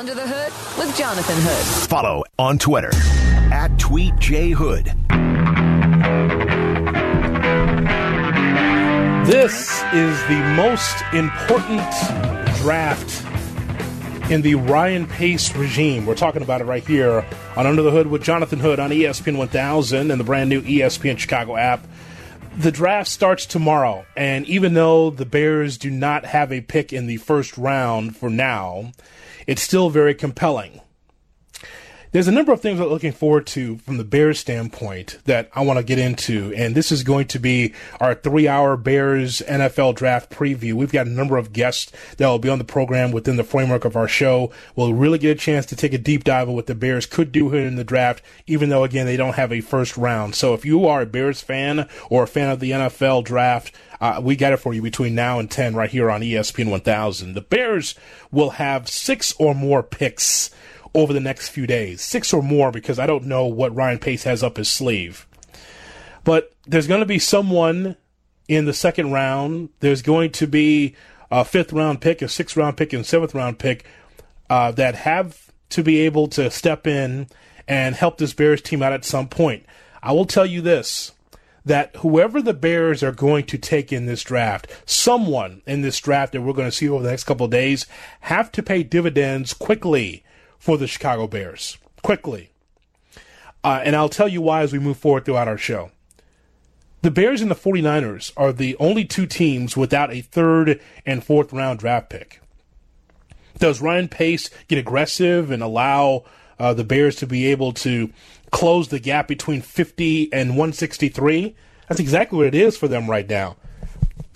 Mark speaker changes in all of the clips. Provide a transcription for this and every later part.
Speaker 1: Under the Hood with Jonathan Hood.
Speaker 2: Follow on Twitter at TweetJHood.
Speaker 3: This is the most important draft in the Ryan Pace regime. We're talking about it right here on Under the Hood with Jonathan Hood on ESPN 1000 and the brand new ESPN Chicago app. The draft starts tomorrow, and even though the Bears do not have a pick in the first round for now, it's still very compelling there's a number of things I'm looking forward to from the Bears standpoint that I want to get into, and this is going to be our three-hour Bears NFL draft preview. We've got a number of guests that will be on the program within the framework of our show. We'll really get a chance to take a deep dive on what the Bears could do here in the draft, even though again they don't have a first round. So if you are a Bears fan or a fan of the NFL draft, uh, we got it for you between now and 10 right here on ESPN 1000. The Bears will have six or more picks over the next few days, six or more, because I don't know what Ryan Pace has up his sleeve. But there's going to be someone in the second round. There's going to be a fifth round pick, a sixth round pick, and seventh round pick uh, that have to be able to step in and help this Bears team out at some point. I will tell you this that whoever the Bears are going to take in this draft, someone in this draft that we're going to see over the next couple of days, have to pay dividends quickly for the Chicago Bears quickly. Uh, and I'll tell you why as we move forward throughout our show. The Bears and the 49ers are the only two teams without a third and fourth round draft pick. Does Ryan Pace get aggressive and allow uh, the Bears to be able to close the gap between 50 and 163? That's exactly what it is for them right now.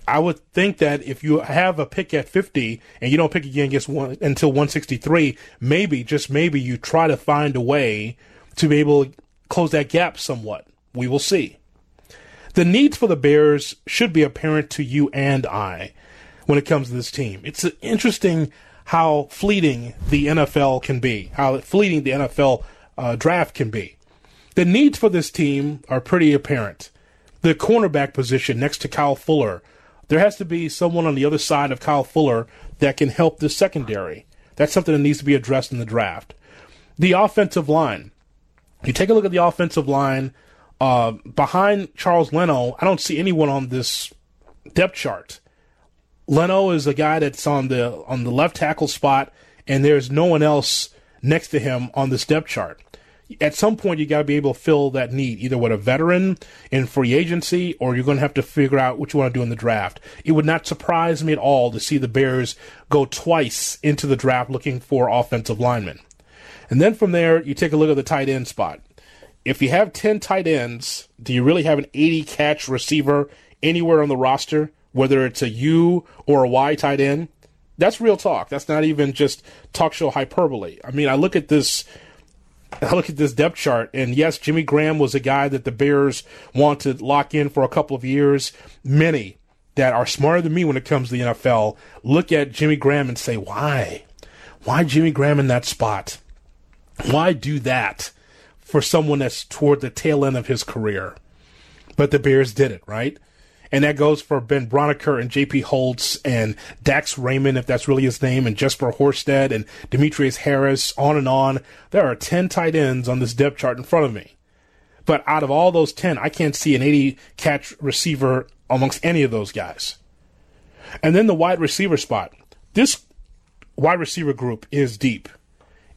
Speaker 3: I would think that if you have a pick at 50 and you don't pick again against one, until 163, maybe, just maybe, you try to find a way to be able to close that gap somewhat. We will see. The needs for the Bears should be apparent to you and I when it comes to this team. It's interesting how fleeting the NFL can be, how fleeting the NFL uh, draft can be. The needs for this team are pretty apparent. The cornerback position next to Kyle Fuller there has to be someone on the other side of Kyle Fuller that can help the secondary. That's something that needs to be addressed in the draft. The offensive line. You take a look at the offensive line. Uh, behind Charles Leno, I don't see anyone on this depth chart. Leno is a guy that's on the on the left tackle spot, and there's no one else next to him on this depth chart at some point you got to be able to fill that need either with a veteran in free agency or you're going to have to figure out what you want to do in the draft. It would not surprise me at all to see the Bears go twice into the draft looking for offensive linemen. And then from there, you take a look at the tight end spot. If you have 10 tight ends, do you really have an 80 catch receiver anywhere on the roster, whether it's a U or a Y tight end? That's real talk. That's not even just talk show hyperbole. I mean, I look at this I look at this depth chart, and yes, Jimmy Graham was a guy that the Bears want to lock in for a couple of years. Many that are smarter than me when it comes to the NFL look at Jimmy Graham and say, why? Why Jimmy Graham in that spot? Why do that for someone that's toward the tail end of his career? But the Bears did it, right? And that goes for Ben Braunecker and JP Holtz and Dax Raymond, if that's really his name, and Jesper Horsted and Demetrius Harris, on and on. There are 10 tight ends on this depth chart in front of me. But out of all those 10, I can't see an 80 catch receiver amongst any of those guys. And then the wide receiver spot. This wide receiver group is deep.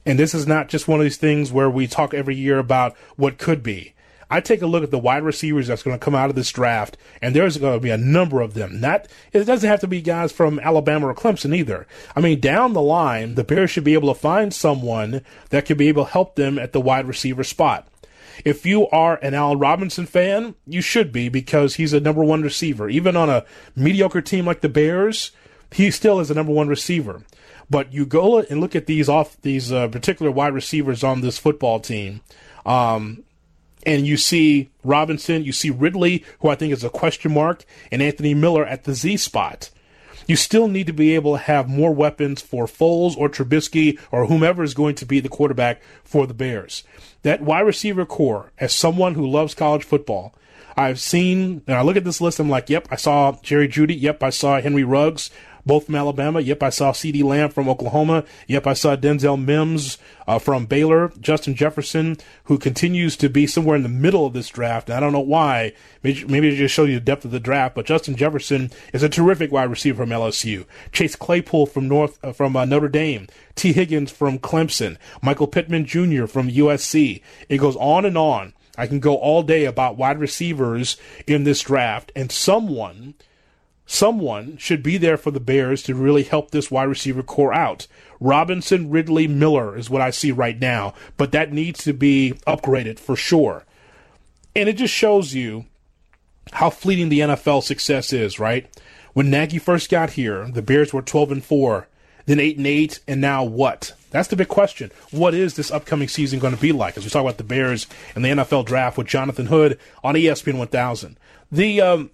Speaker 3: And this is not just one of these things where we talk every year about what could be. I take a look at the wide receivers that's going to come out of this draft, and there's going to be a number of them. Not it doesn't have to be guys from Alabama or Clemson either. I mean, down the line, the Bears should be able to find someone that could be able to help them at the wide receiver spot. If you are an Allen Robinson fan, you should be because he's a number one receiver. Even on a mediocre team like the Bears, he still is a number one receiver. But you go and look at these off these uh, particular wide receivers on this football team. Um, and you see Robinson, you see Ridley, who I think is a question mark, and Anthony Miller at the Z spot. You still need to be able to have more weapons for Foles or Trubisky or whomever is going to be the quarterback for the Bears. That wide receiver corps, as someone who loves college football, I've seen, and I look at this list, I'm like, yep, I saw Jerry Jeudy, yep, I saw Henry Ruggs, both from Alabama. Yep, I saw CeeDee Lamb from Oklahoma. Yep, I saw Denzel Mims uh, from Baylor. Justin Jefferson, who continues to be somewhere in the middle of this draft. And I don't know why. Maybe, maybe just show you the depth of the draft. But Justin Jefferson is a terrific wide receiver from LSU. Chase Claypool from North uh, from uh, Notre Dame. Tee Higgins from Clemson. Michael Pittman Jr. from USC. It goes on and on. I can go all day about wide receivers in this draft, and someone someone should be there for the Bears to really help this wide receiver corps out. Robinson, Ridley, Miller is what I see right now, but that needs to be upgraded for sure. And it just shows you how fleeting the NFL success is, right? When Nagy first got here, the Bears were 12 and 4, then 8 and 8, and now what? That's the big question. What is this upcoming season going to be like? As we talk about the Bears and the NFL draft with Jonathan Hood on ESPN 1000. The um,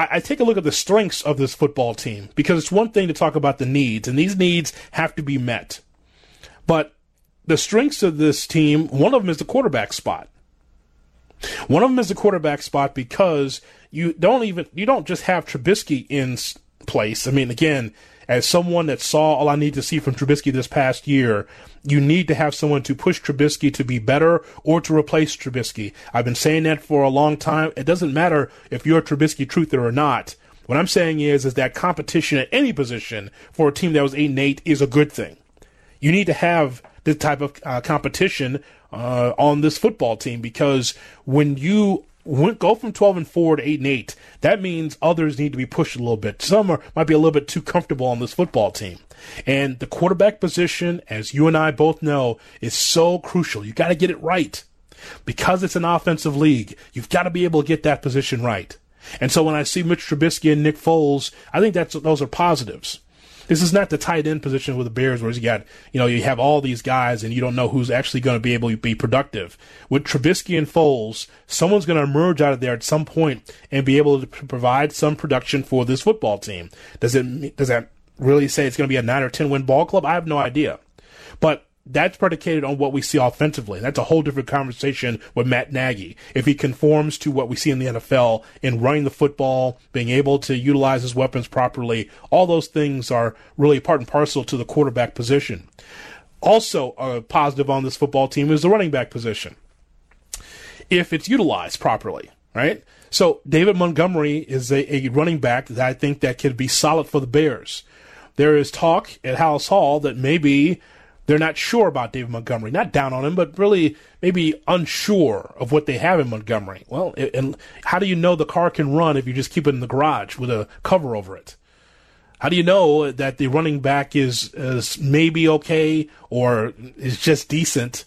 Speaker 3: I, I take a look at the strengths of this football team because it's one thing to talk about the needs, and these needs have to be met. But the strengths of this team, one of them is the quarterback spot. One of them is the quarterback spot because you don't even you don't just have Trubisky in place. I mean, again, as someone that saw all I need to see from Trubisky this past year, you need to have someone to push Trubisky to be better or to replace Trubisky. I've been saying that for a long time. It doesn't matter if you're a Trubisky truther or not. What I'm saying is, is that competition at any position for a team that was eight and eight is a good thing. You need to have this type of uh, competition uh, on this football team because when you went, go from 12 and 4 to 8 and 8, that means others need to be pushed a little bit. Some are, might be a little bit too comfortable on this football team. And the quarterback position, as you and I both know, is so crucial. You got to get it right. Because it's an offensive league, you've got to be able to get that position right. And so when I see Mitch Trubisky and Nick Foles, I think that's those are positives. This is not the tight end position with the Bears where you got, you know, you have all these guys and you don't know who's actually going to be able to be productive. With Trubisky and Foles, someone's going to emerge out of there at some point and be able to provide some production for this football team. Does it, does that really say it's going to be a nine or 10 win ball club? I have no idea. But that's predicated on what we see offensively. That's a whole different conversation with Matt Nagy. If he conforms to what we see in the NFL in running the football, being able to utilize his weapons properly, all those things are really part and parcel to the quarterback position. Also, a positive on this football team is the running back position. If it's utilized properly, right? So David Montgomery is a, a running back that I think that could be solid for the Bears. There is talk at Halas Hall that maybe they're not sure about David Montgomery. Not down on him, but really maybe unsure of what they have in Montgomery. Well, and how do you know the car can run if you just keep it in the garage with a cover over it? How do you know that the running back is, is maybe okay or is just decent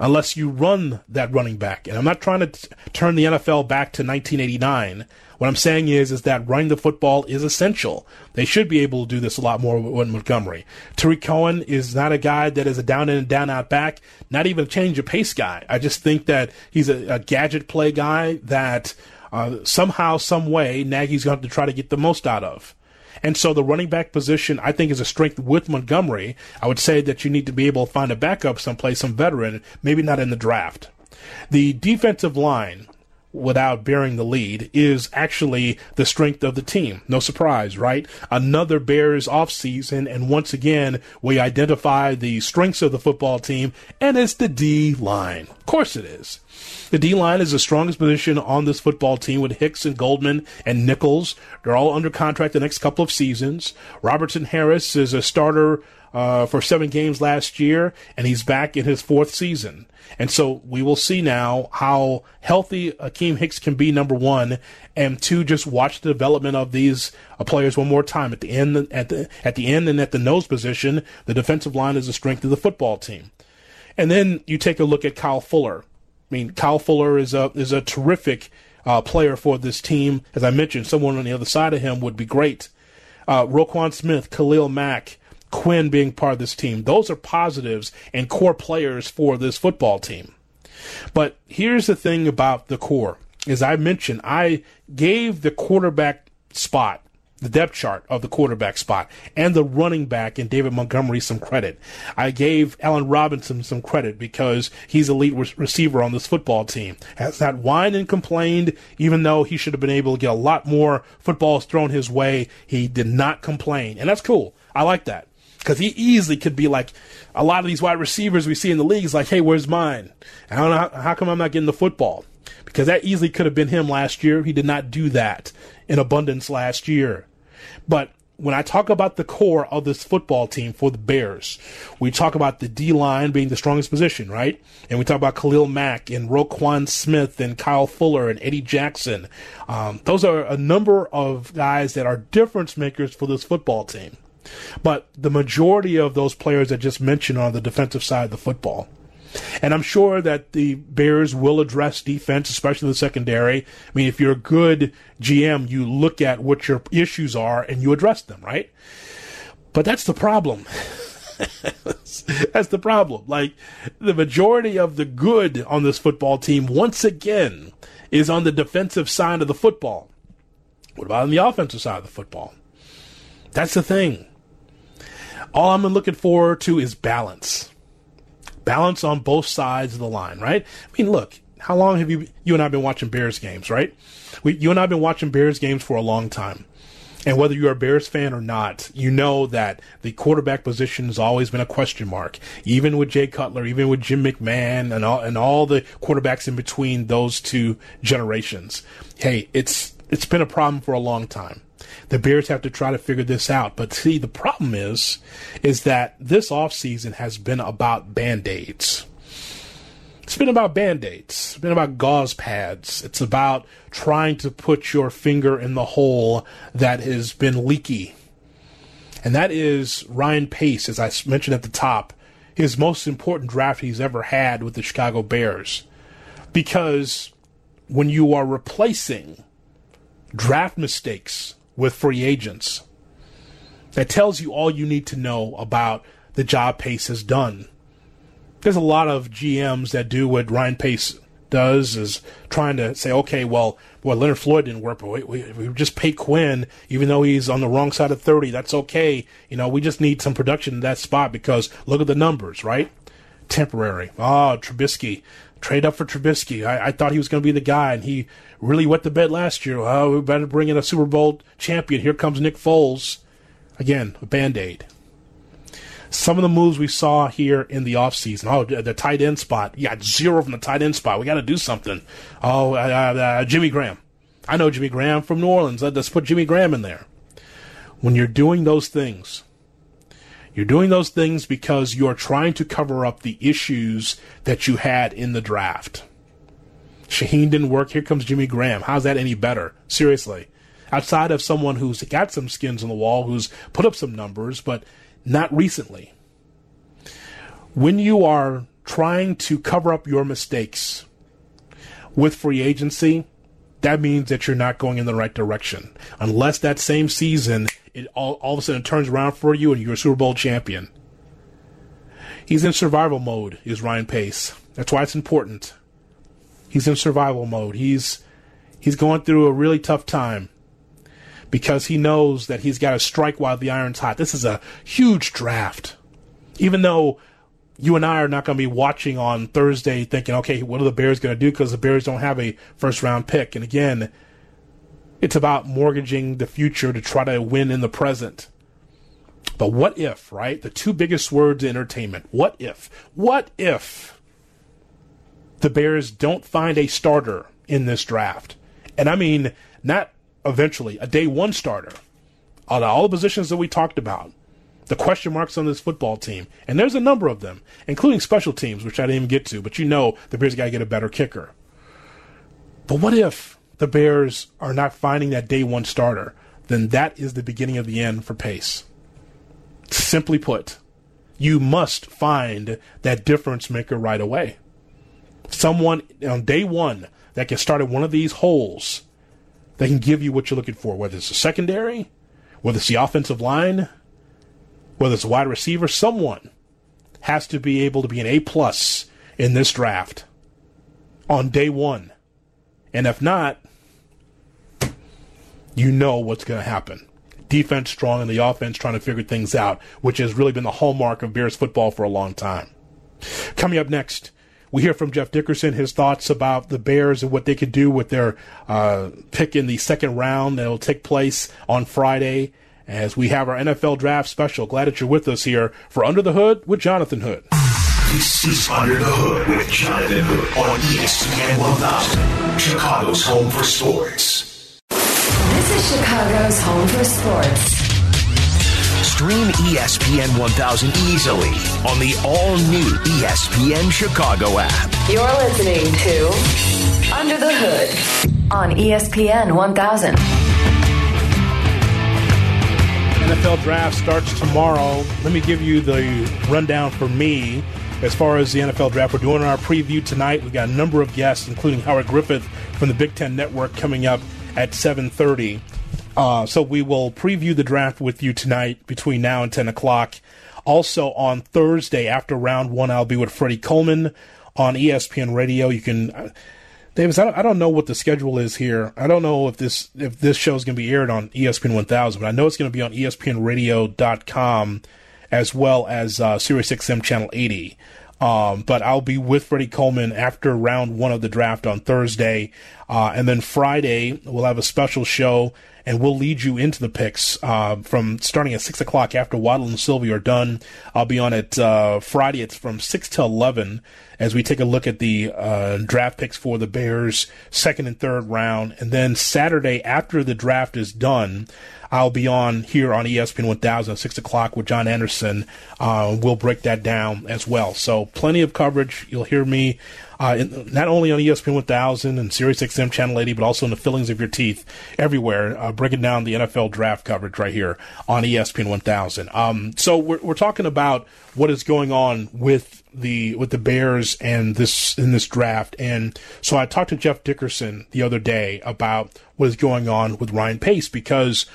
Speaker 3: unless you run that running back? And I'm not trying to t- turn the NFL back to 1989 what I'm saying is, is that running the football is essential. They should be able to do this a lot more with Montgomery. Tarik Cohen is not a guy that is a down in and down out back, not even a change of pace guy. I just think that he's a, a gadget play guy that uh, somehow, some way, Nagy's going to try to get the most out of. And so the running back position, I think, is a strength with Montgomery. I would say that you need to be able to find a backup someplace, some veteran, maybe not in the draft. The defensive line, without bearing the lead is actually the strength of the team. No surprise, right? Another Bears offseason, and once again, we identify the strengths of the football team, and it's the D line. Of course it is. The D line is the strongest position on this football team with Hicks and Goldman and Nichols. They're all under contract the next couple of seasons. Robertson Harris is a starter uh, for seven games last year, and he's back in his fourth season. And so we will see now how healthy Akiem Hicks can be, number one, and two, just watch the development of these uh, players one more time. At the end, at the at the end, and at the nose position, the defensive line is the strength of the football team. And then you take a look at Kyle Fuller. I mean, Kyle Fuller is a is a terrific uh, player for this team. As I mentioned, someone on the other side of him would be great. Uh, Roquan Smith, Khalil Mack, Quinn being part of this team. Those are positives and core players for this football team. But here's the thing about the core. As I mentioned, I gave the quarterback spot the depth chart of the quarterback spot and the running back and David Montgomery some credit. I gave Allen Robinson some credit because he's a lead re- receiver on this football team. Has not whined and complained, even though he should have been able to get a lot more footballs thrown his way. He did not complain, and that's cool. I like that because he easily could be like a lot of these wide receivers we see in the league is like, hey, where's mine? I don't know how, how come I'm not getting the football because that easily could have been him last year. He did not do that in abundance last year. But when I talk about the core of this football team for the Bears, we talk about the D line being the strongest position, right? And we talk about Khalil Mack and Roquan Smith and Kyle Fuller and Eddie Jackson. Um, those are a number of guys that are difference makers for this football team. But the majority of those players I just mentioned are on the defensive side of the football. And I'm sure that the Bears will address defense, especially the secondary. I mean, if you're a good GM, you look at what your issues are and you address them, right? But that's the problem. that's the problem. Like, the majority of the good on this football team, once again, is on the defensive side of the football. What about on the offensive side of the football? That's the thing. All I'm looking forward to is balance balance on both sides of the line, right? I mean, look, how long have you you and I been watching Bears games, right? We, you and I have been watching Bears games for a long time. And whether you're a Bears fan or not, you know that the quarterback position has always been a question mark. Even with Jay Cutler, even with Jim McMahon and all and all the quarterbacks in between those two generations. Hey, it's it's been a problem for a long time. The Bears have to try to figure this out. But see, the problem is, is that this offseason has been about band-aids. It's been about band-aids. It's been about gauze pads. It's about trying to put your finger in the hole that has been leaky. And that is Ryan Pace, as I mentioned at the top, his most important draft he's ever had with the Chicago Bears. Because when you are replacing draft mistakes with free agents. That tells you all you need to know about the job Pace has done. There's a lot of GMs that do what Ryan Pace does is trying to say, okay, well, well, Leonard Floyd didn't work, but we, we, we just pay Quinn, even though he's on the wrong side of 30. That's okay. You know, we just need some production in that spot because look at the numbers, right? Temporary. Oh, Trubisky. Trade up for Trubisky. I, I thought he was going to be the guy, and he really wet the bed last year. Oh, we better bring in a Super Bowl champion. Here comes Nick Foles. Again, a band aid. Some of the moves we saw here in the offseason. Oh, the tight end spot. Yeah, zero from the tight end spot. We got to do something. Oh, uh, uh, Jimmy Graham. I know Jimmy Graham from New Orleans. Let's put Jimmy Graham in there. When you're doing those things, you're doing those things because you're trying to cover up the issues that you had in the draft. Shaheen didn't work. Here comes Jimmy Graham. How's that any better? Seriously. Outside of someone who's got some skins on the wall, who's put up some numbers, but not recently. When you are trying to cover up your mistakes with free agency, that means that you're not going in the right direction. Unless that same season, it all, all of a sudden turns around for you and you're a Super Bowl champion. He's in survival mode, is Ryan Pace. That's why it's important. He's in survival mode. He's he's going through a really tough time because he knows that he's got to strike while the iron's hot. This is a huge draft. Even though you and I are not going to be watching on Thursday thinking, okay, what are the Bears going to do? Because the Bears don't have a first round pick. And again, it's about mortgaging the future to try to win in the present. But what if, right? The two biggest words in entertainment. What if? What if the Bears don't find a starter in this draft. And I mean, not eventually, a day one starter. Out of all the positions that we talked about, the question marks on this football team, and there's a number of them, including special teams, which I didn't even get to, but you know the Bears got to get a better kicker. But what if the Bears are not finding that day one starter? Then that is the beginning of the end for Pace. Simply put, you must find that difference maker right away someone on day one that can start at one of these holes that can give you what you're looking for, whether it's a secondary, whether it's the offensive line, whether it's a wide receiver, someone has to be able to be an A plus in this draft on day one. And if not, you know what's going to happen. defense strong and the offense trying to figure things out, which has really been the hallmark of Bears football for a long time. Coming up next, we hear from Jeff Dickerson his thoughts about the Bears and what they could do with their uh, pick in the second round that will take place on Friday as we have our NFL draft special. Glad that you're with us here for Under the Hood with Jonathan Hood.
Speaker 2: This is Under the Hood with Jonathan Hood on ESPN 1000, Chicago's home for sports.
Speaker 4: This is Chicago's home for sports.
Speaker 2: Stream ESPN 1000 easily on the all new ESPN Chicago app.
Speaker 4: You're listening to Under the Hood on ESPN 1000.
Speaker 3: NFL draft starts tomorrow. Let me give you the rundown for me as far as the NFL draft. We're doing our preview tonight. We've got a number of guests, including Howard Griffith from the Big Ten Network, coming up at 7:30. Uh, so we will preview the draft with you tonight between now and 10 o'clock. Also on Thursday after round one, I'll be with Freddie Coleman on ESPN Radio. You can. Uh, Davis, I don't, I don't know what the schedule is here. I don't know if this if this show is going to be aired on ESPN 1000, but I know it's going to be on ESPNRadio.com as well as uh, Sirius XM Channel 80. Um, but I'll be with Freddie Coleman after round one of the draft on Thursday, uh, and then Friday we'll have a special show and we'll lead you into the picks uh, from starting at six o'clock after Waddle and Silvy are done. I'll be on it uh, Friday. It's from six to eleven as we take a look at the uh, draft picks for the Bears, second and third round, and then Saturday after the draft is done. I'll be on here on ESPN 1000 at 6 o'clock with John Anderson. Uh, we'll break that down as well. So, plenty of coverage. You'll hear me uh, not only on ESPN 1000 and Sirius XM Channel 80, but also in the fillings of your teeth everywhere, uh, breaking down the NFL draft coverage right here on ESPN 1000. Um, so, we're, we're talking about what is going on with the with the Bears and this in this draft. And so I talked to Jeff Dickerson the other day about what is going on with Ryan Pace because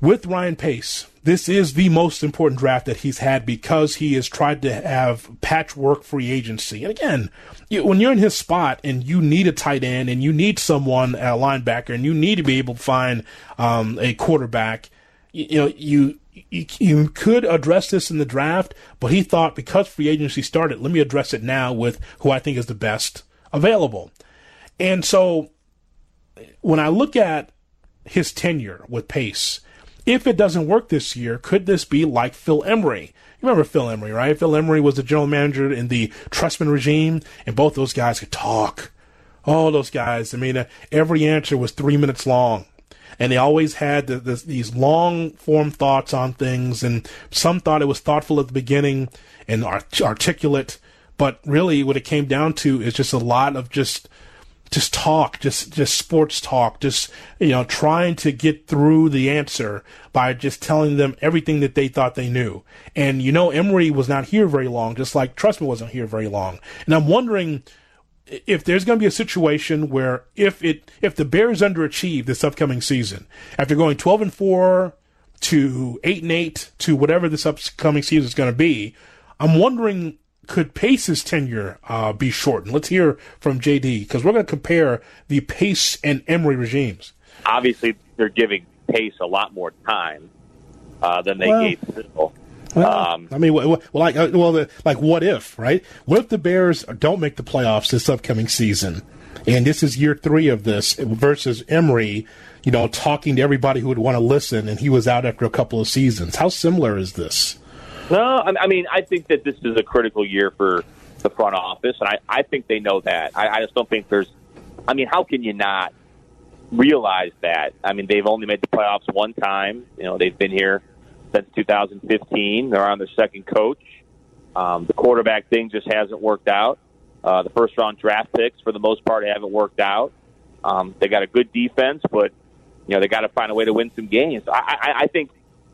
Speaker 3: with Ryan Pace, this is the most important draft that he's had because he has tried to have patchwork free agency. And again, you, when you're in his spot and you need a tight end and you need someone a linebacker and you need to be able to find um, a quarterback, you, you know you you, you could address this in the draft, but he thought because free agency started, let me address it now with who I think is the best available. And so when I look at his tenure with Pace, if it doesn't work this year, could this be like Phil Emery? You remember Phil Emery, right? Phil Emery was the general manager in the Trestman regime, and both those guys could talk. All those guys, I mean, uh, every answer was three minutes long and they always had the, the, these long form thoughts on things and some thought it was thoughtful at the beginning and art- articulate but really what it came down to is just a lot of just just talk just just sports talk just you know trying to get through the answer by just telling them everything that they thought they knew. And you know Emery was not here very long just like Trestman wasn't here very long. And i'm wondering if there's going to be a situation where if it if the Bears underachieve this upcoming season after going 12 and 4 to 8 and 8 to whatever this upcoming season is going to be, I'm wondering could Pace's tenure uh, be shortened? Let's hear from JD because we're going to compare the Pace and Emery regimes.
Speaker 5: Obviously, they're giving Pace a lot more time uh, than they
Speaker 3: Well,
Speaker 5: gave.
Speaker 3: Well,
Speaker 5: Um,
Speaker 3: I mean, well, well, like, uh, well, the, like, what if, right? What if the Bears don't make the playoffs this upcoming season, and this is year three of this versus Emery, you know, talking to everybody who would want to listen, and he was out after a couple of seasons. How similar is this?
Speaker 5: No, I mean, I think that this is a critical year for the front office, and I, I think they know that. I, I just don't think there's. I mean, how can you not realize that? I mean, they've only made the playoffs one time. You know, they've been here since 2015. They're on their second coach. Um, the quarterback thing just hasn't worked out. Uh, the first round draft picks, for the most part, haven't worked out. Um, they got a good defense, but you know they got to find a way to win some games. I, I, I think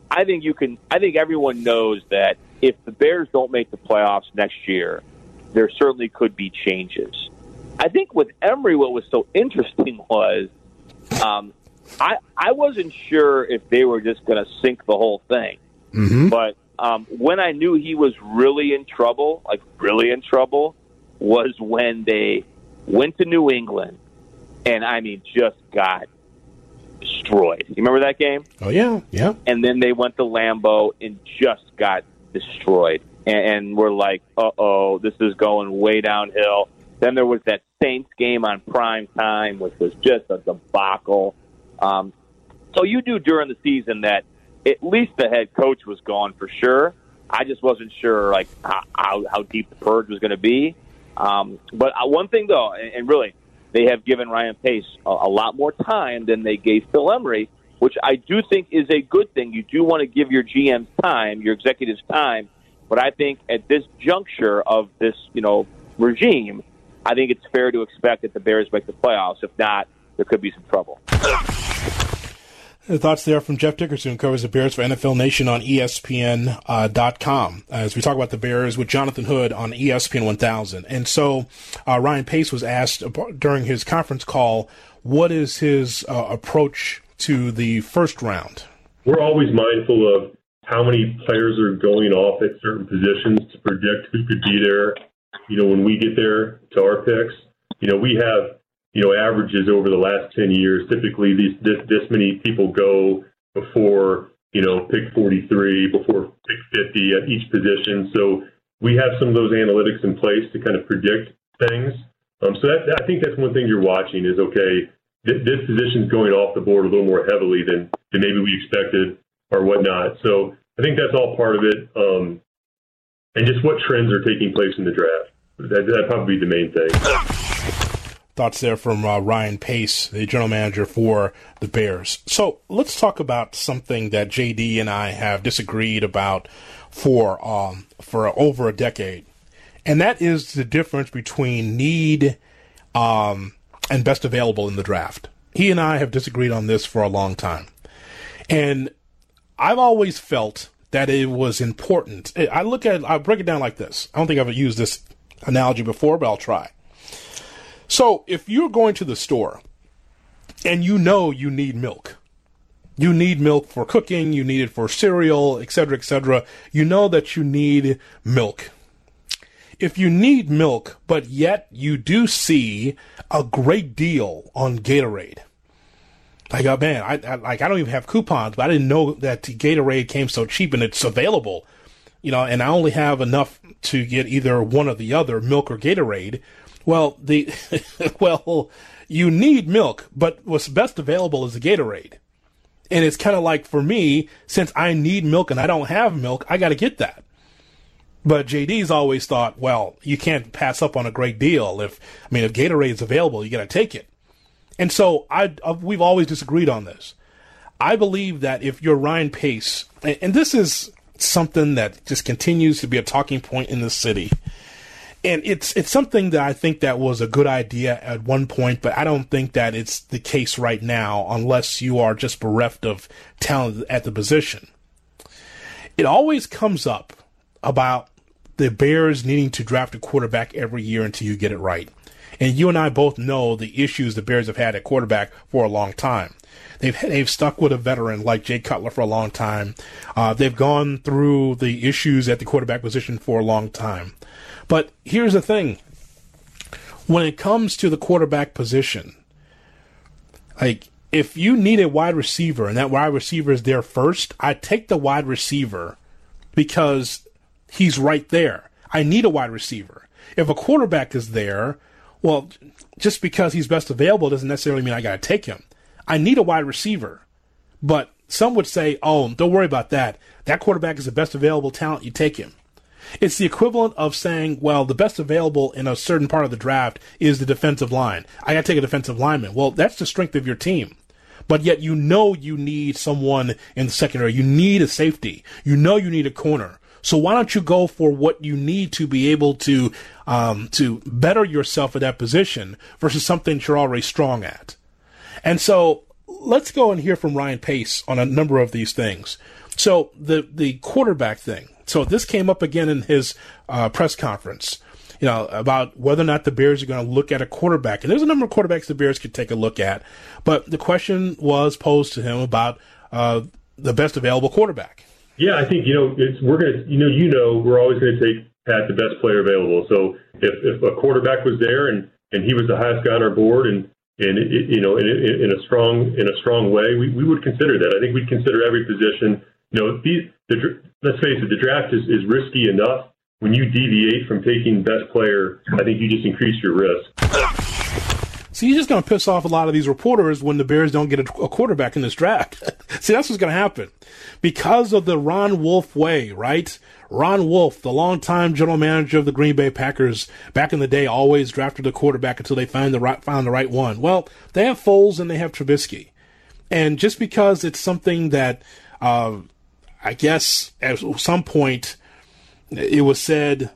Speaker 5: I think you can. I think everyone knows that if the Bears don't make the playoffs next year, there certainly could be changes. I think with Emery, what was so interesting was um, I I wasn't sure if they were just going to sink the whole thing,
Speaker 3: Mm-hmm.
Speaker 5: but um, when I knew he was really in trouble, like really in trouble, was when they went to New England, and I mean just got destroyed. You remember that game?
Speaker 3: Oh yeah, yeah.
Speaker 5: And then they went to Lambeau and just got destroyed. And, and we're like, uh oh, this is going way downhill. Then there was that Saints game on prime time, which was just a debacle. Um, so you knew during the season that at least the head coach was gone for sure. I just wasn't sure like how, how deep the purge was going to be. Um, but uh, one thing though, and, and really, they have given Ryan Pace a, a lot more time than they gave Phil Emery, which I do think is a good thing. You do want to give your GMs time, your executives time, but I think at this juncture of this, you know, regime, I think it's fair to expect that the Bears make the playoffs. If not, there could be some trouble.
Speaker 3: Thoughts there from Jeff Dickerson, who covers the Bears for NFL Nation on ESPN.com. Uh, as we talk about the Bears with Jonathan Hood on ESPN 1000. And so uh, Ryan Pace was asked during his conference call, what is his uh, approach to the first round?
Speaker 6: We're always mindful of how many players are going off at certain positions to predict who could be there. You know, when we get there to our picks, you know, we have you know, averages over the last 10 years. Typically, these this, this many people go before, you know, pick 43, before pick 50 at each position. So we have some of those analytics in place to kind of predict things. Um, so that, I think that's one thing you're watching is, okay, th- this position's going off the board a little more heavily than, than maybe we expected or whatnot. So I think that's all part of it. Um, and just what trends are taking place in the draft. That, that'd probably be the main thing.
Speaker 3: Thoughts there from uh, Ryan Pace, the general manager for the Bears. So let's talk about something that JD and I have disagreed about for um, for over a decade, and that is the difference between need um, and best available in the draft. He and I have disagreed on this for a long time, and I've always felt that it was important. I look at I break it down like this. I don't think I've used this analogy before, but I'll try so if you're going to the store and you know you need milk, you need milk for cooking, you need it for cereal, etc., etc., you know that you need milk. If you need milk, but yet you do see a great deal on Gatorade, like, oh man, I, I like I don't even have coupons, but I didn't know that Gatorade came so cheap and it's available, you know, and I only have enough to get either one or the other, milk or Gatorade. Well, the well, you need milk, but what's best available is the Gatorade. And it's kind of like for me, since I need milk and I don't have milk, I got to get that. But JD's always thought, well, you can't pass up on a great deal. If I mean, if Gatorade's available, you got to take it. And so I, uh, we've always disagreed on this. I believe that if you're Ryan Pace, and, and this is something that just continues to be a talking point in the city and it's it's something that I think that was a good idea at one point, but I don't think that it's the case right now unless you are just bereft of talent at the position. It always comes up about the Bears needing to draft a quarterback every year until you get it right. And you and I both know the issues the Bears have had at quarterback for a long time. They've they've stuck with a veteran like Jay Cutler for a long time. Uh, they've gone through the issues at the quarterback position for a long time. But here's the thing when it comes to the quarterback position, like if you need a wide receiver and that wide receiver is there first, I take the wide receiver because he's right there. I need a wide receiver. If a quarterback is there, well, just because he's best available doesn't necessarily mean I got to take him. I need a wide receiver. But some would say, oh, don't worry about that. That quarterback is the best available talent. You take him. It's the equivalent of saying, well, the best available in a certain part of the draft is the defensive line. I got to take a defensive lineman. Well, that's the strength of your team. But yet you know you need someone in the secondary. You need a safety. You know you need a corner. So why don't you go for what you need to be able to um, to better yourself at that position versus something you're already strong at? And so let's go and hear from Ryan Pace on a number of these things. So the the quarterback thing. So this came up again in his uh, press conference, you know, about whether or not the Bears are going to look at a quarterback. And there's a number of quarterbacks the Bears could take a look at, but the question was posed to him about uh, the best available quarterback.
Speaker 6: Yeah, I think you know we're going to you know you know we're always going to take Pat the best player available. So if if a quarterback was there and and he was the highest guy on our board and and it, you know, in, in, a strong in a strong way, we, we would consider that. I think we'd consider every position. You know, these, the, let's face it, the draft is, is risky enough. When you deviate from taking best player, I think you just increase your risk.
Speaker 3: See, you're just going to piss off a lot of these reporters when the Bears don't get a, a quarterback in this draft. See, that's what's going to happen because of the Ron Wolf way, right? Ron Wolf, the longtime general manager of the Green Bay Packers, back in the day, always drafted a quarterback until they find the right, found the right one. Well, they have Foles and they have Trubisky, and just because it's something that, uh, I guess, at some point, it was said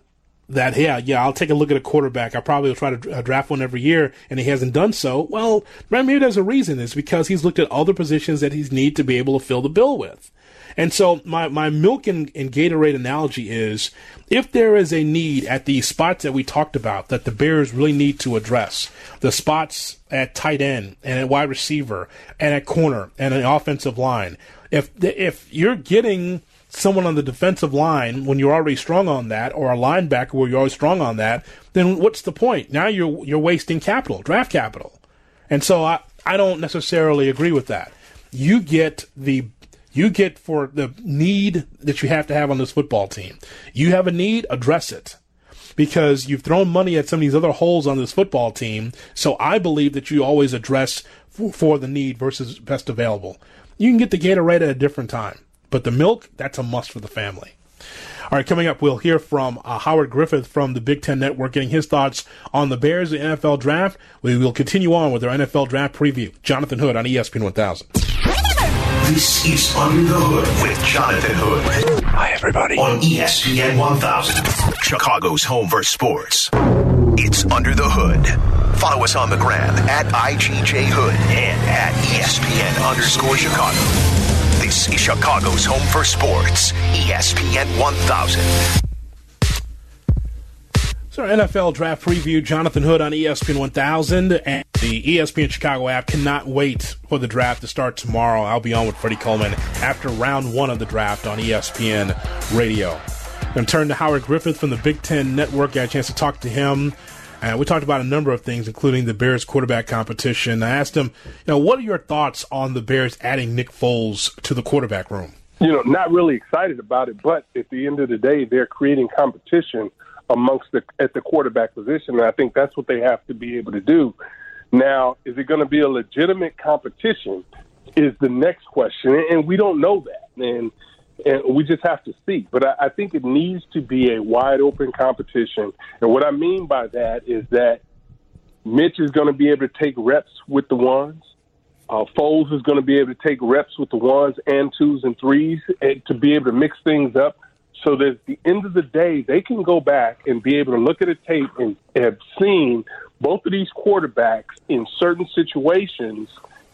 Speaker 3: that yeah yeah I'll take a look at a quarterback. I probably will try to uh, draft one every year, and he hasn't done so. Well, maybe there's a reason. It's because he's looked at other positions that he's need to be able to fill the bill with. And so my, my milk and, and Gatorade analogy is if there is a need at the spots that we talked about that the Bears really need to address, the spots at tight end and at wide receiver and at corner and an offensive line, if if you're getting someone on the defensive line when you're already strong on that, or a linebacker where you're always strong on that, then what's the point? Now you're you're wasting capital, draft capital. And so I, I don't necessarily agree with that. You get the you get for the need that you have to have on this football team. You have a need, address it. Because you've thrown money at some of these other holes on this football team. So I believe that you always address for, for the need versus best available. You can get the Gatorade at a different time. But the milk, that's a must for the family. All right, coming up, we'll hear from uh, Howard Griffith from the Big Ten Network, getting his thoughts on the Bears, the NFL draft. We will continue on with our NFL draft preview. Jonathan Hood on ESPN 1000.
Speaker 2: This is Under the Hood with Jonathan Hood.
Speaker 7: Hi, everybody.
Speaker 2: On ESPN 1000, Chicago's home for sports. It's Under the Hood. Follow us on the gram at IGJ Hood and at ESPN underscore Chicago. This is Chicago's home for sports, ESPN 1000.
Speaker 3: So, NFL draft preview, Jonathan Hood on ESPN 1000 and the ESPN Chicago app. Cannot wait for the draft to start tomorrow. I'll be on with Freddie Coleman after round one of the draft on ESPN Radio. I'm going to turn to Howard Griffith from the Big Ten Network. Had a chance to talk to him and uh, we talked about a number of things, including the Bears quarterback competition. I asked him, you know, what are your thoughts on the Bears adding Nick Foles to the quarterback room?
Speaker 8: You know, not really excited about it, but at the end of the day, they're creating competition amongst the at the quarterback position, and I think that's what they have to be able to do. Now, is it going to be a legitimate competition? Is the next question, and we don't know that. And and we just have to see. But I, I think it needs to be a wide open competition. And what I mean by that is that Mitch is going to be able to take reps with the ones. Uh, Foles is going to be able to take reps with the ones and twos and threes and to be able to mix things up. So that at the end of the day, they can go back and be able to look at a tape and have seen both of these quarterbacks in certain situations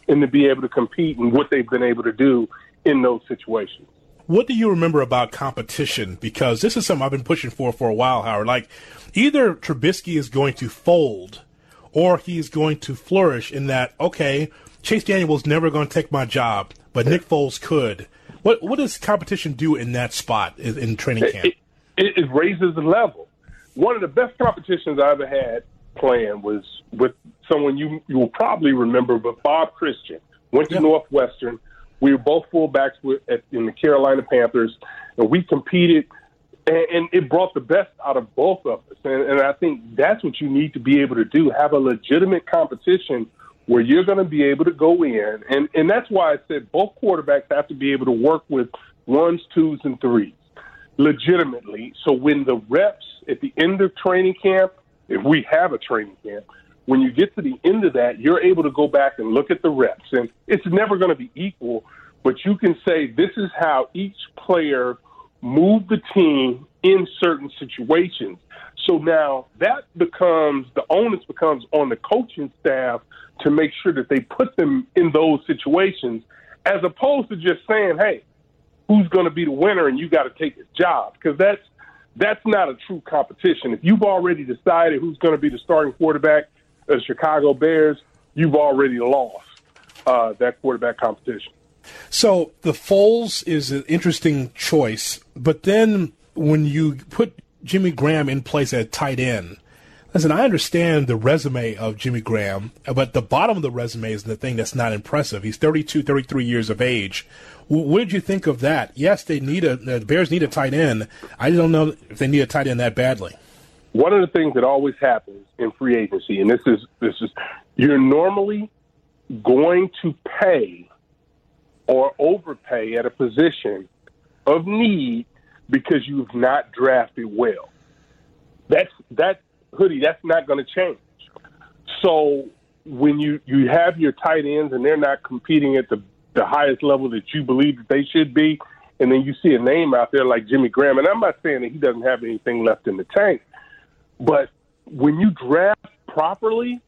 Speaker 8: and to be able to compete and what they've been able to do in those situations
Speaker 3: what do you remember about competition? Because this is something I've been pushing for for a while, Howard. Like, either Trubisky is going to fold or he's going to flourish in that, okay, Chase Daniel's never going to take my job, but Nick Foles could. What what does competition do in that spot in, in training camp?
Speaker 8: It, it, it, raises the level. One of the best competitions I ever had playing was with someone you you will probably remember, but Bob Christian went to yeah. Northwestern we were both fullbacks with, at, in the Carolina Panthers, and we competed, and, and it brought the best out of both of us. And, and I think that's what you need to be able to do: have a legitimate competition where you're going to be able to go in, and and that's why I said both quarterbacks have to be able to work with ones, twos, and threes legitimately. So when the reps at the end of training camp, if we have a training camp, when you get to the end of that, you're able to go back and look at the reps. And it's never going to be equal, but you can say this is how each player moved the team in certain situations. So now that becomes the onus becomes on the coaching staff to make sure that they put them in those situations as opposed to just saying, hey, who's going to be the winner and you got to take his job because that's that's not a true competition. If you've already decided who's going to be the starting quarterback, the Chicago Bears, you've already lost uh, that quarterback competition.
Speaker 3: So the Foles is an interesting choice, but then when you put Jimmy Graham in place at tight end, Listen, I understand the resume of Jimmy Graham, but the bottom of the resume is the thing that's not impressive. He's 32, 33 years of age. What did you think of that? Yes, they need a the Bears need a tight end. I don't know if they need a tight end that badly.
Speaker 8: One of the things that always happens in free agency, and this is this is you're normally going to pay or overpay at a position of need because you've not drafted well. That's that hoodie. That's not going to change. So when you you have your tight ends and they're not competing at the the highest level that you believe that they should be, and then you see a name out there like Jimmy Graham, and I'm not saying that he doesn't have anything left in the tank, but when you draft properly,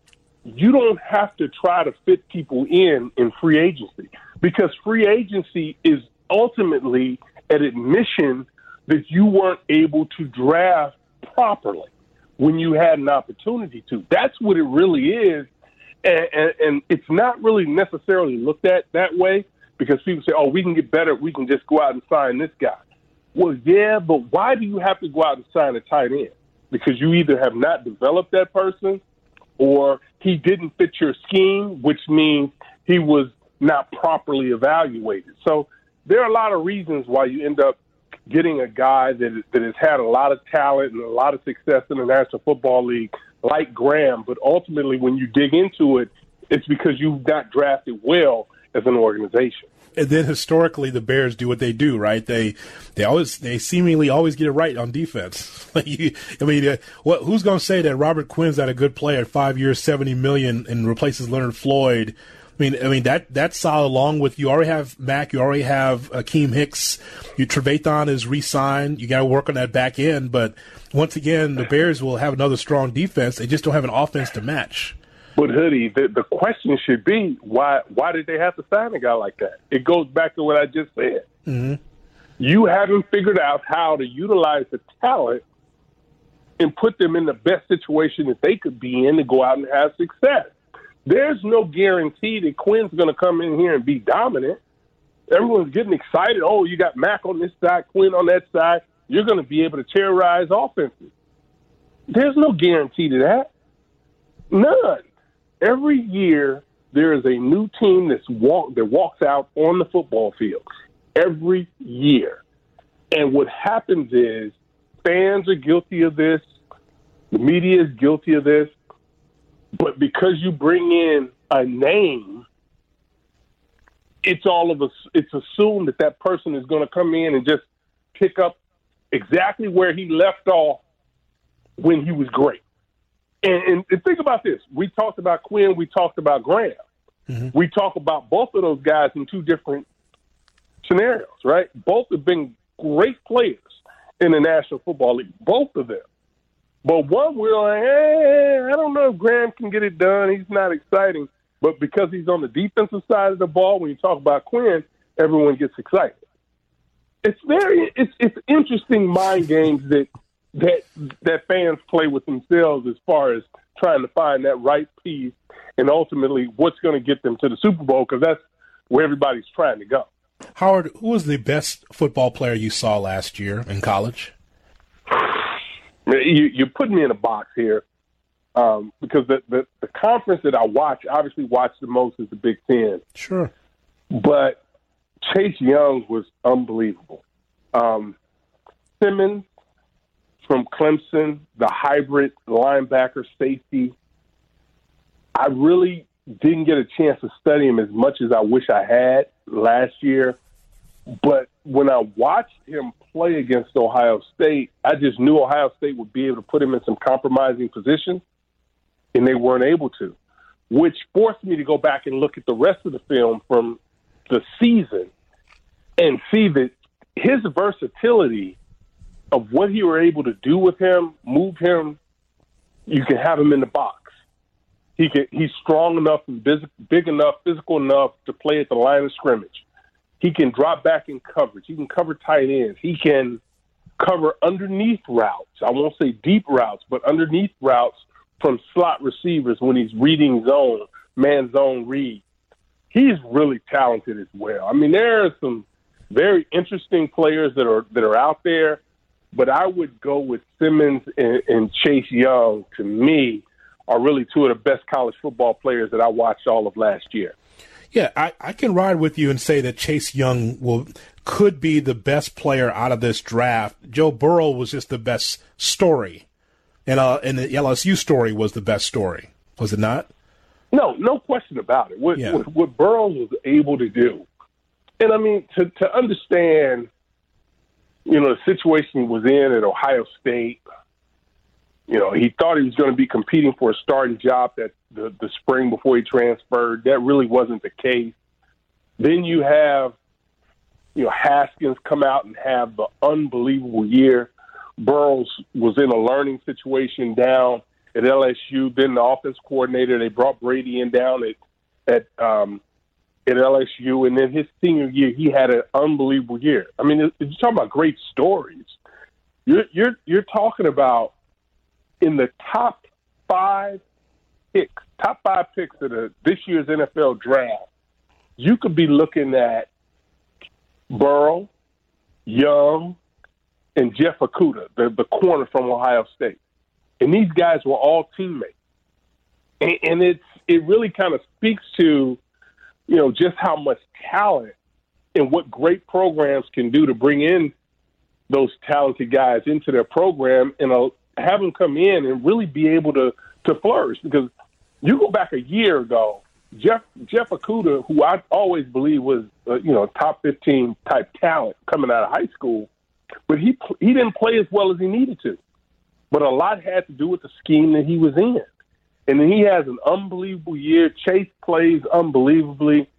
Speaker 8: you don't have to try to fit people in in free agency because free agency is ultimately an admission that you weren't able to draft properly when you had an opportunity to. That's what it really is. And, and, and it's not really necessarily looked at that way because people say, oh, we can get better. We can just go out and sign this guy. Well, yeah, but why do you have to go out and sign a tight end? Because you either have not developed that person or he didn't fit your scheme, which means he was not properly evaluated. So there are a lot of reasons why you end up getting a guy that that has had a lot of talent and a lot of success in the National Football League, like Graham. But ultimately, when you dig into it, it's because you've not drafted well as an organization.
Speaker 3: And then historically, the Bears do what they do, right? They they always they seemingly always get it right on defense. like I mean, uh, what who's going to say that Robert Quinn's not a good player five years, seventy million, and replaces Leonard Floyd? I mean, I mean that that's solid. Along with you already have Mack, you already have Akiem Hicks, you Trevathan is re-signed. You got to work on that back end, but once again, the Bears will have another strong defense. They just don't have an offense to match.
Speaker 8: But hoodie, the, the question should be why why did they have to sign a guy like that? It goes back to what I just said.
Speaker 3: Mm-hmm.
Speaker 8: You haven't figured out how to utilize the talent and put them in the best situation that they could be in to go out and have success. There's no guarantee that Quinn's going to come in here and be dominant. Everyone's getting excited. Oh, you got Mack on this side, Quinn on that side. You're going to be able to terrorize offenses. There's no guarantee to that. None. Every year there is a new team that's walk that walks out on the football field. Every year. And what happens is fans are guilty of this. The media is guilty of this. But because you bring in a name, it's all of us. It's assumed that that person is going to come in and just pick up exactly where he left off when he was great. And, and, and think about this: we talked about Quinn, we talked about Graham.
Speaker 3: Mm-hmm.
Speaker 8: We talk about both of those guys in two different scenarios, right? Both have been great players in the National Football League, both of them. But one we're like, hey, I don't know if Graham can get it done. He's not exciting. But because he's on the defensive side of the ball, when you talk about Quinn, everyone gets excited. It's very it's it's interesting mind games that that that fans play with themselves as far as trying to find that right piece and ultimately what's going to get them to the Super Bowl because that's where everybody's trying to go.
Speaker 3: Howard, who was the best football player you saw last year in college?
Speaker 8: You, you're putting me in a box here um, because the, the, the conference that I watch, obviously watch the most is the Big Ten.
Speaker 3: Sure.
Speaker 8: But Chase Young was unbelievable. Um, Simmons from Clemson, the hybrid linebacker safety. I really didn't get a chance to study him as much as I wish I had last year. But when I watched him play against Ohio State, I just knew Ohio State would be able to put him in some compromising positions, and they weren't able to, which forced me to go back and look at the rest of the film from the season and see that his versatility of what he were able to do with him, move him, you can have him in the box. He can, he's strong enough and big, big enough, physical enough to play at the line of scrimmage. He can drop back in coverage. He can cover tight ends. He can cover underneath routes. I won't say deep routes, but underneath routes from slot receivers when he's reading zone, man zone read. He's really talented as well. I mean, there are some very interesting players that are that are out there, but I would go with Simmons and, and Chase Young. To me, are really two of the best college football players that I watched all of last year.
Speaker 3: Yeah, I, I can ride with you and say that Chase Young will could be the best player out of this draft. Joe Burrow was just the best story, and uh, and the LSU story was the best story, was it not?
Speaker 8: No, no question about it. What, yeah. what, what Burrows was able to do, and I mean to to understand, you know, the situation he was in at Ohio State. You know, he thought he was going to be competing for a starting job that the, the spring before he transferred. That really wasn't the case. Then you have, you know, Haskins come out and have the unbelievable year. Burrows was in a learning situation down at LSU. Then the offense coordinator, they brought Brady in down at at um, at LSU, and then his senior year, he had an unbelievable year. I mean, you're talking about great stories. You're you're you're talking about in the top five picks, top five picks of the this year's NFL draft, you could be looking at Burrow, Young, and Jeff Okudah, the, the corner from Ohio State. And these guys were all teammates. And, and it's it really kind of speaks to, you know, just how much talent and what great programs can do to bring in those talented guys into their program and uh, have them come in and really be able to to flourish. Because you go back a year ago, Jeff Jeff Okudah, who I always believe was uh, you know top fifteen type talent coming out of high school, but he he didn't play as well as he needed to. But a lot had to do with the scheme that he was in, and he has an unbelievable year. Chase plays unbelievably.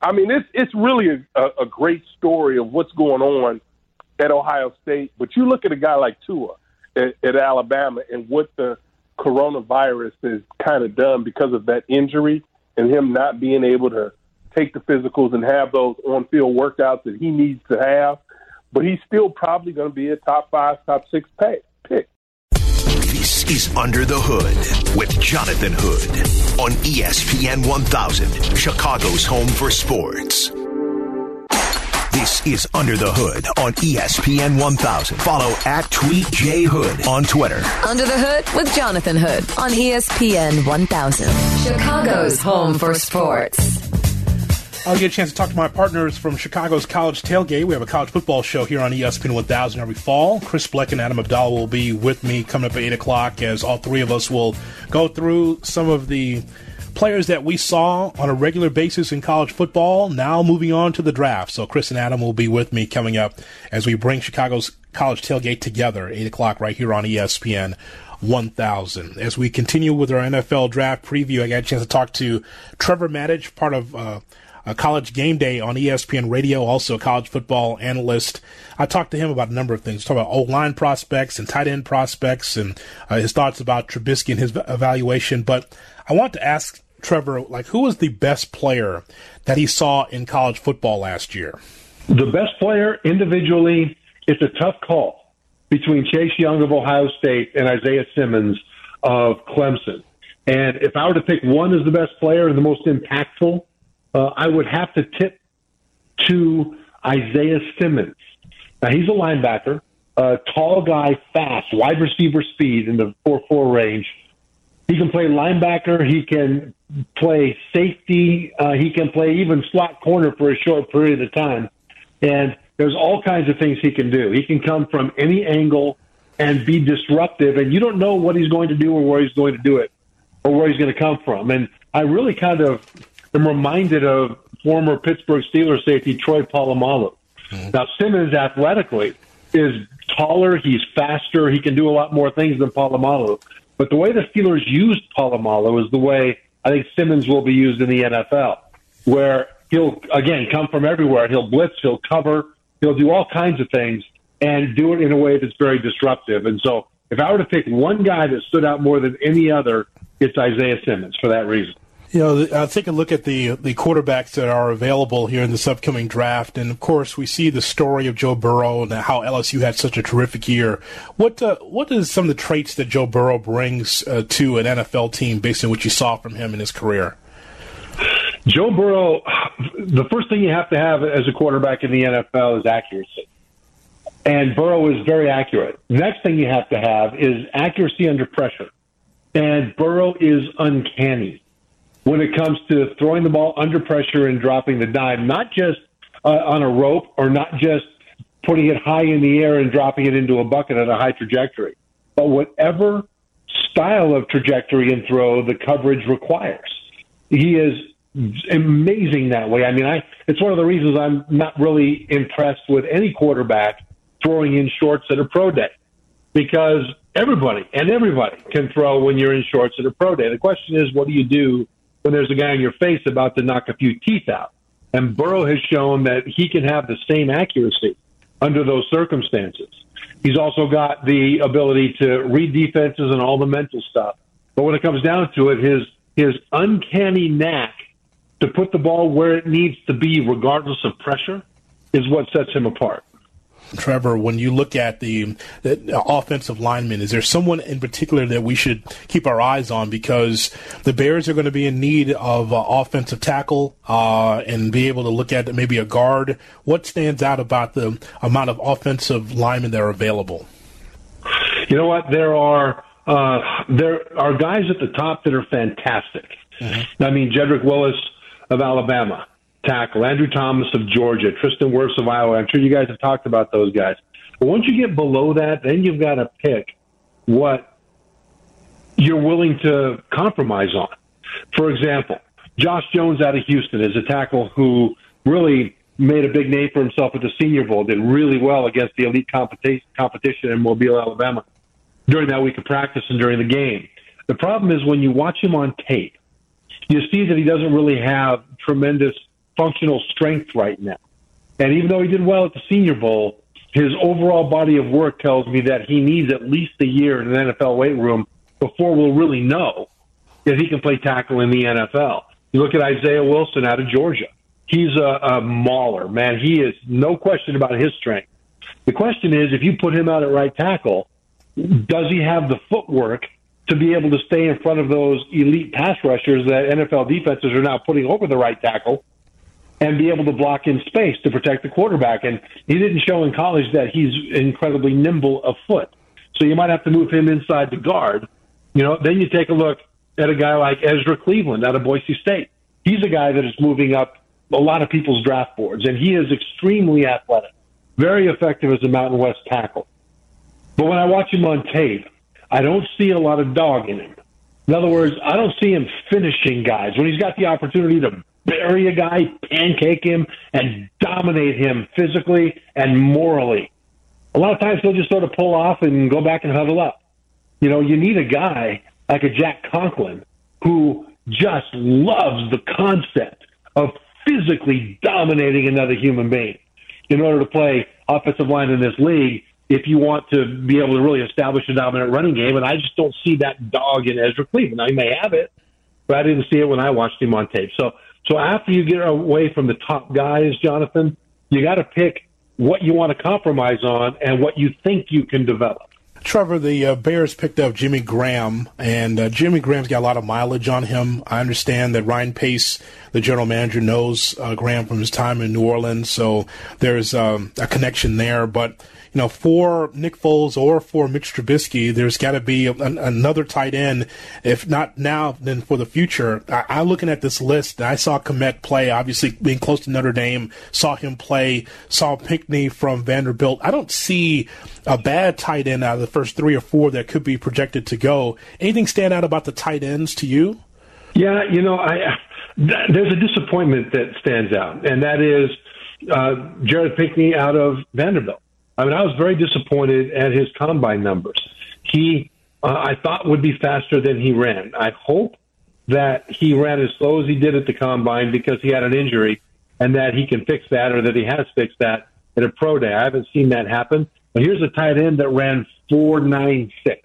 Speaker 8: I mean, it's it's really a, a great story of what's going on at Ohio State. But you look at a guy like Tua at, at Alabama and what the coronavirus has kind of done because of that injury and him not being able to take the physicals and have those on field workouts that he needs to have. But he's still probably going to be a top five, top six pick.
Speaker 2: This is Under the Hood with Jonathan Hood on ESPN 1000, Chicago's home for sports. This is Under the Hood on ESPN 1000. Follow at Tweet Hood on Twitter.
Speaker 1: Under the Hood with Jonathan Hood on ESPN 1000. Chicago's home for sports.
Speaker 3: I'll get a chance to talk to my partners from Chicago's College Tailgate. We have a college football show here on ESPN 1000 every fall. Chris Bleck and Adam Abdallah will be with me coming up at 8 o'clock as all three of us will go through some of the players that we saw on a regular basis in college football now moving on to the draft. So Chris and Adam will be with me coming up as we bring Chicago's college tailgate together, 8 o'clock right here on ESPN 1000. As we continue with our NFL draft preview, I got a chance to talk to Trevor Matich, part of uh, a college game day on ESPN radio, also a college football analyst. I talked to him about a number of things. Talk about old line prospects and tight end prospects and uh, his thoughts about Trubisky and his evaluation. But I want to ask Trevor, like who was the best player that he saw in college football last year?
Speaker 7: The best player individually, it's a tough call between Chase Young of Ohio State and Isaiah Simmons of Clemson. And if I were to pick one as the best player and the most impactful, uh, I would have to tip to Isaiah Simmons. Now he's a linebacker, a tall guy, fast, wide receiver speed in the four four range. He can play linebacker. He can play safety. Uh, he can play even slot corner for a short period of time. And there's all kinds of things he can do. He can come from any angle and be disruptive, and you don't know what he's going to do or where he's going to do it or where he's going to come from. And I really kind of am reminded of former Pittsburgh Steelers safety Troy Polamalu. Mm-hmm. Now, Simmons athletically is taller, he's faster, he can do a lot more things than Polamalu. But the way the Steelers used Polamalu is the way I think Simmons will be used in the NFL, where he'll again come from everywhere. He'll blitz, he'll cover, he'll do all kinds of things, and do it in a way that's very disruptive. And so, if I were to pick one guy that stood out more than any other, it's Isaiah Simmons for that reason.
Speaker 3: You know, uh, take a look at the the quarterbacks that are available here in this upcoming draft, and of course, we see the story of Joe Burrow and how LSU had such a terrific year. What uh, what is some of the traits that Joe Burrow brings uh, to an NFL team based on what you saw from him in his career?
Speaker 7: Joe Burrow, the first thing you have to have as a quarterback in the NFL is accuracy. and Burrow is very accurate. Next thing you have to have is accuracy under pressure. And Burrow is uncanny when it comes to throwing the ball under pressure and dropping the dime, not just uh, on a rope or not just putting it high in the air and dropping it into a bucket at a high trajectory, but whatever style of trajectory and throw the coverage requires. He is amazing that way. I mean, I it's one of the reasons I'm not really impressed with any quarterback throwing in shorts at a pro day because everybody and everybody can throw when you're in shorts at a pro day. The question is, what do you do when there's a guy in your face about to knock a few teeth out? And Burrow has shown that he can have the same accuracy under those circumstances. He's also got the ability to read defenses and all the mental stuff. But when it comes down to it, his his uncanny knack to put the ball where it needs to be, regardless of pressure, is what sets him apart.
Speaker 3: Trevor, when you look at the, the, offensive linemen, is there someone in particular that we should keep our eyes on? Because the Bears are going to be in need of uh, offensive tackle uh, and be able to look at maybe a guard. What stands out about the amount of offensive linemen that are available?
Speaker 7: You know what? There are uh, there are guys at the top that are fantastic. Mm-hmm. I mean, Jedrick Willis of Alabama tackle, Andrew Thomas of Georgia, Tristan Wirfs of Iowa. I'm sure you guys have talked about those guys. But once you get below that, then you've got to pick what you're willing to compromise on. For example, Josh Jones out of Houston is a tackle who really made a big name for himself at the Senior Bowl, did really well against the elite competition in Mobile, Alabama during that week of practice and during the game. The problem is when you watch him on tape, you see that he doesn't really have tremendous functional strength right now. And even though he did well at the Senior Bowl, his overall body of work tells me that he needs at least a year in an NFL weight room before we'll really know if he can play tackle in the NFL. You look at Isaiah Wilson out of Georgia. He's a, a mauler, man. He is no question about his strength. The question is, if you put him out at right tackle, does he have the footwork to be able to stay in front of those elite pass rushers that NFL defenses are now putting over the right tackle and be able to block in space to protect the quarterback. And he didn't show in college that he's incredibly nimble of foot. So you might have to move him inside the guard. You know, then you take a look at a guy like Ezra Cleveland out of Boise State. He's a guy that is moving up a lot of people's draft boards, and he is extremely athletic, very effective as a Mountain West tackle. But when I watch him on tape, I don't see a lot of dog in him. In other words, I don't see him finishing guys. When he's got the opportunity to bury a guy, pancake him, and dominate him physically and morally. A lot of times he'll just sort of pull off and go back and huddle up. You know, you need a guy like a Jack Conklin who just loves the concept of physically dominating another human being in order to play offensive line in this league if you want to be able to really establish a dominant running game. And I just don't see that dog in Ezra Cleveland. I may have it, but I didn't see it when I watched him on tape. So so after you get away from the top guys, Jonathan, you got to pick what you want to compromise on and what you think you can develop.
Speaker 3: Trevor, the uh, Bears picked up Jimmy Graham, and uh, Jimmy Graham's got a lot of mileage on him. I understand that Ryan Pace, the general manager, knows uh, Graham from his time in New Orleans, so there's um, a connection there. But you know, for Nick Foles or for Mitch Trubisky, there's got to be a, another tight end, if not now, then for the future. I, I'm looking at this list. And I saw Kmet play, obviously being close to Notre Dame, saw him play, saw Pinkney from Vanderbilt. I don't see a bad tight end out of the first three or four that could be projected to go. Anything stand out about the tight ends to you?
Speaker 7: Yeah, you know, I there's a disappointment that stands out, and that is uh, Jared Pinkney out of Vanderbilt. I mean, I was very disappointed at his combine numbers. He, uh, I thought, would be faster than he ran. I hope that he ran as slow as he did at the combine because he had an injury and that he can fix that or that he has fixed that at a pro day. I haven't seen that happen. But here's a tight end that ran 496.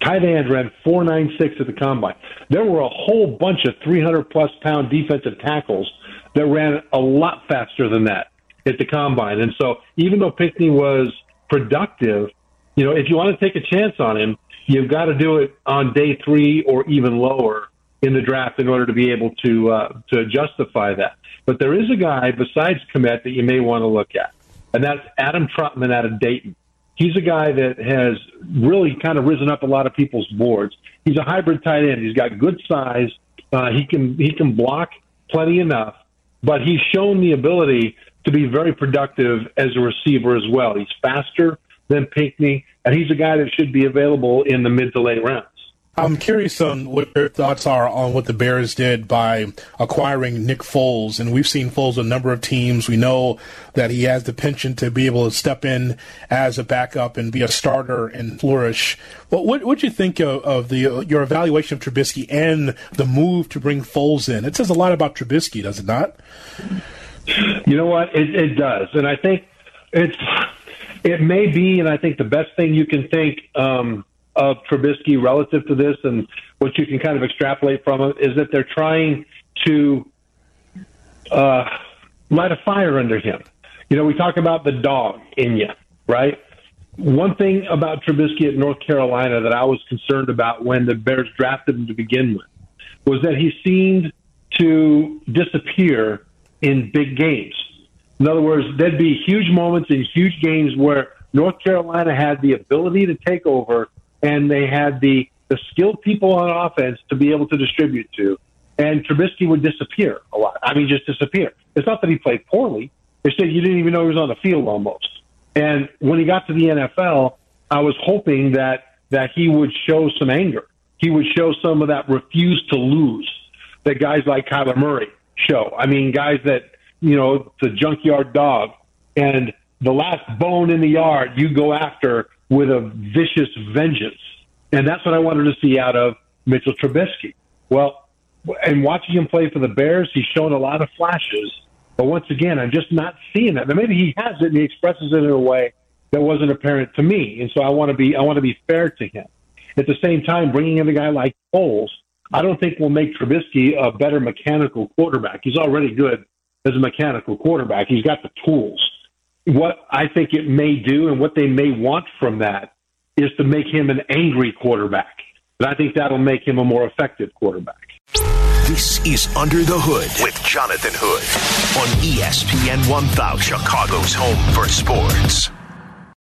Speaker 7: Tight end ran 496 at the combine. There were a whole bunch of 300 plus pound defensive tackles that ran a lot faster than that at the combine. And so even though Pinkney was productive, you know, if you want to take a chance on him, you've got to do it on day three or even lower in the draft in order to be able to uh, to justify that. But there is a guy besides Kmet that you may want to look at. and that's Adam Trautman out of Dayton. He's a guy that has really kind of risen up a lot of people's boards. He's a hybrid tight end. He's got good size. Uh, he can he can block plenty enough, but he's shown the ability to be very productive as a receiver as well. He's faster than Pinkney, and he's a guy that should be available in the mid to late rounds.
Speaker 3: I'm curious on what your thoughts are on what the Bears did by acquiring Nick Foles. And we've seen Foles a number of teams. We know that he has the penchant to be able to step in as a backup and be a starter and flourish. Well, what what do you think of, of the your evaluation of Trubisky and the move to bring Foles in? It says a lot about Trubisky, does it not?
Speaker 7: You know what? It, it does, and I think it's it may be, and I think the best thing you can think. Um, of Trubisky relative to this and what you can kind of extrapolate from it is that they're trying to uh, light a fire under him. You know, we talk about the dog in you, right? One thing about Trubisky at North Carolina that I was concerned about when the Bears drafted him to begin with was that he seemed to disappear in big games. In other words, there'd be huge moments in huge games where North Carolina had the ability to take over and they had the the skilled people on offense to be able to distribute to, and Trubisky would disappear a lot. I mean, just disappear. It's not that he played poorly. They said you didn't even know he was on the field almost. And when he got to the NFL, I was hoping that that he would show some anger. He would show some of that refuse to lose that guys like Kyler Murray show. I mean, guys that you know the junkyard dog and the last bone in the yard you go after with a vicious vengeance. And that's what I wanted to see out of Mitchell Trubisky. Well, and watching him play for the Bears, he's shown a lot of flashes. But once again, I'm just not seeing that. Now, maybe he has it and he expresses it in a way that wasn't apparent to me. And so I want to be, I want to be fair to him. At the same time, bringing in a guy like Foles, I don't think will make Trubisky a better mechanical quarterback. He's already good as a mechanical quarterback. He's got the tools what I think it may do and what they may want from that is to make him an angry quarterback. And I think that'll make him a more effective quarterback.
Speaker 2: This is Under the Hood with Jonathan Hood on ESPN 1000, Chicago's home for sports.